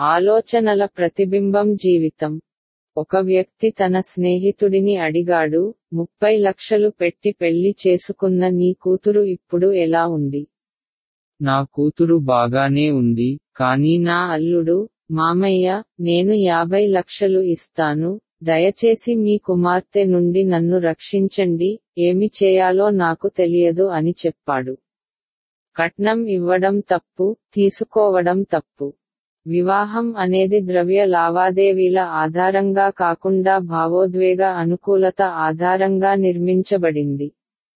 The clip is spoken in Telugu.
ఆలోచనల ప్రతిబింబం జీవితం. ఒక వ్యక్తి తన స్నేహితుడిని అడిగాడు ముప్పై లక్షలు పెట్టి పెళ్ళి చేసుకున్న నీ కూతురు ఇప్పుడు ఎలా ఉంది? నా కూతురు బాగానే ఉంది కానీ నా అల్లుడు మామయ్య నేను యాభై లక్షలు ఇస్తాను దయచేసి మీ కుమార్తె నుండి నన్ను రక్షించండి ఏమి చేయాలో నాకు తెలియదు అని చెప్పాడు. కట్నం ఇవ్వడం తప్పు తీసుకోవడం తప్పు. వివాహం అనేది ద్రవ్య లావాదేవీల ఆధారంగా కాకుండా భావోద్వేగ అనుకూలత ఆధారంగా నిర్మించబడింది.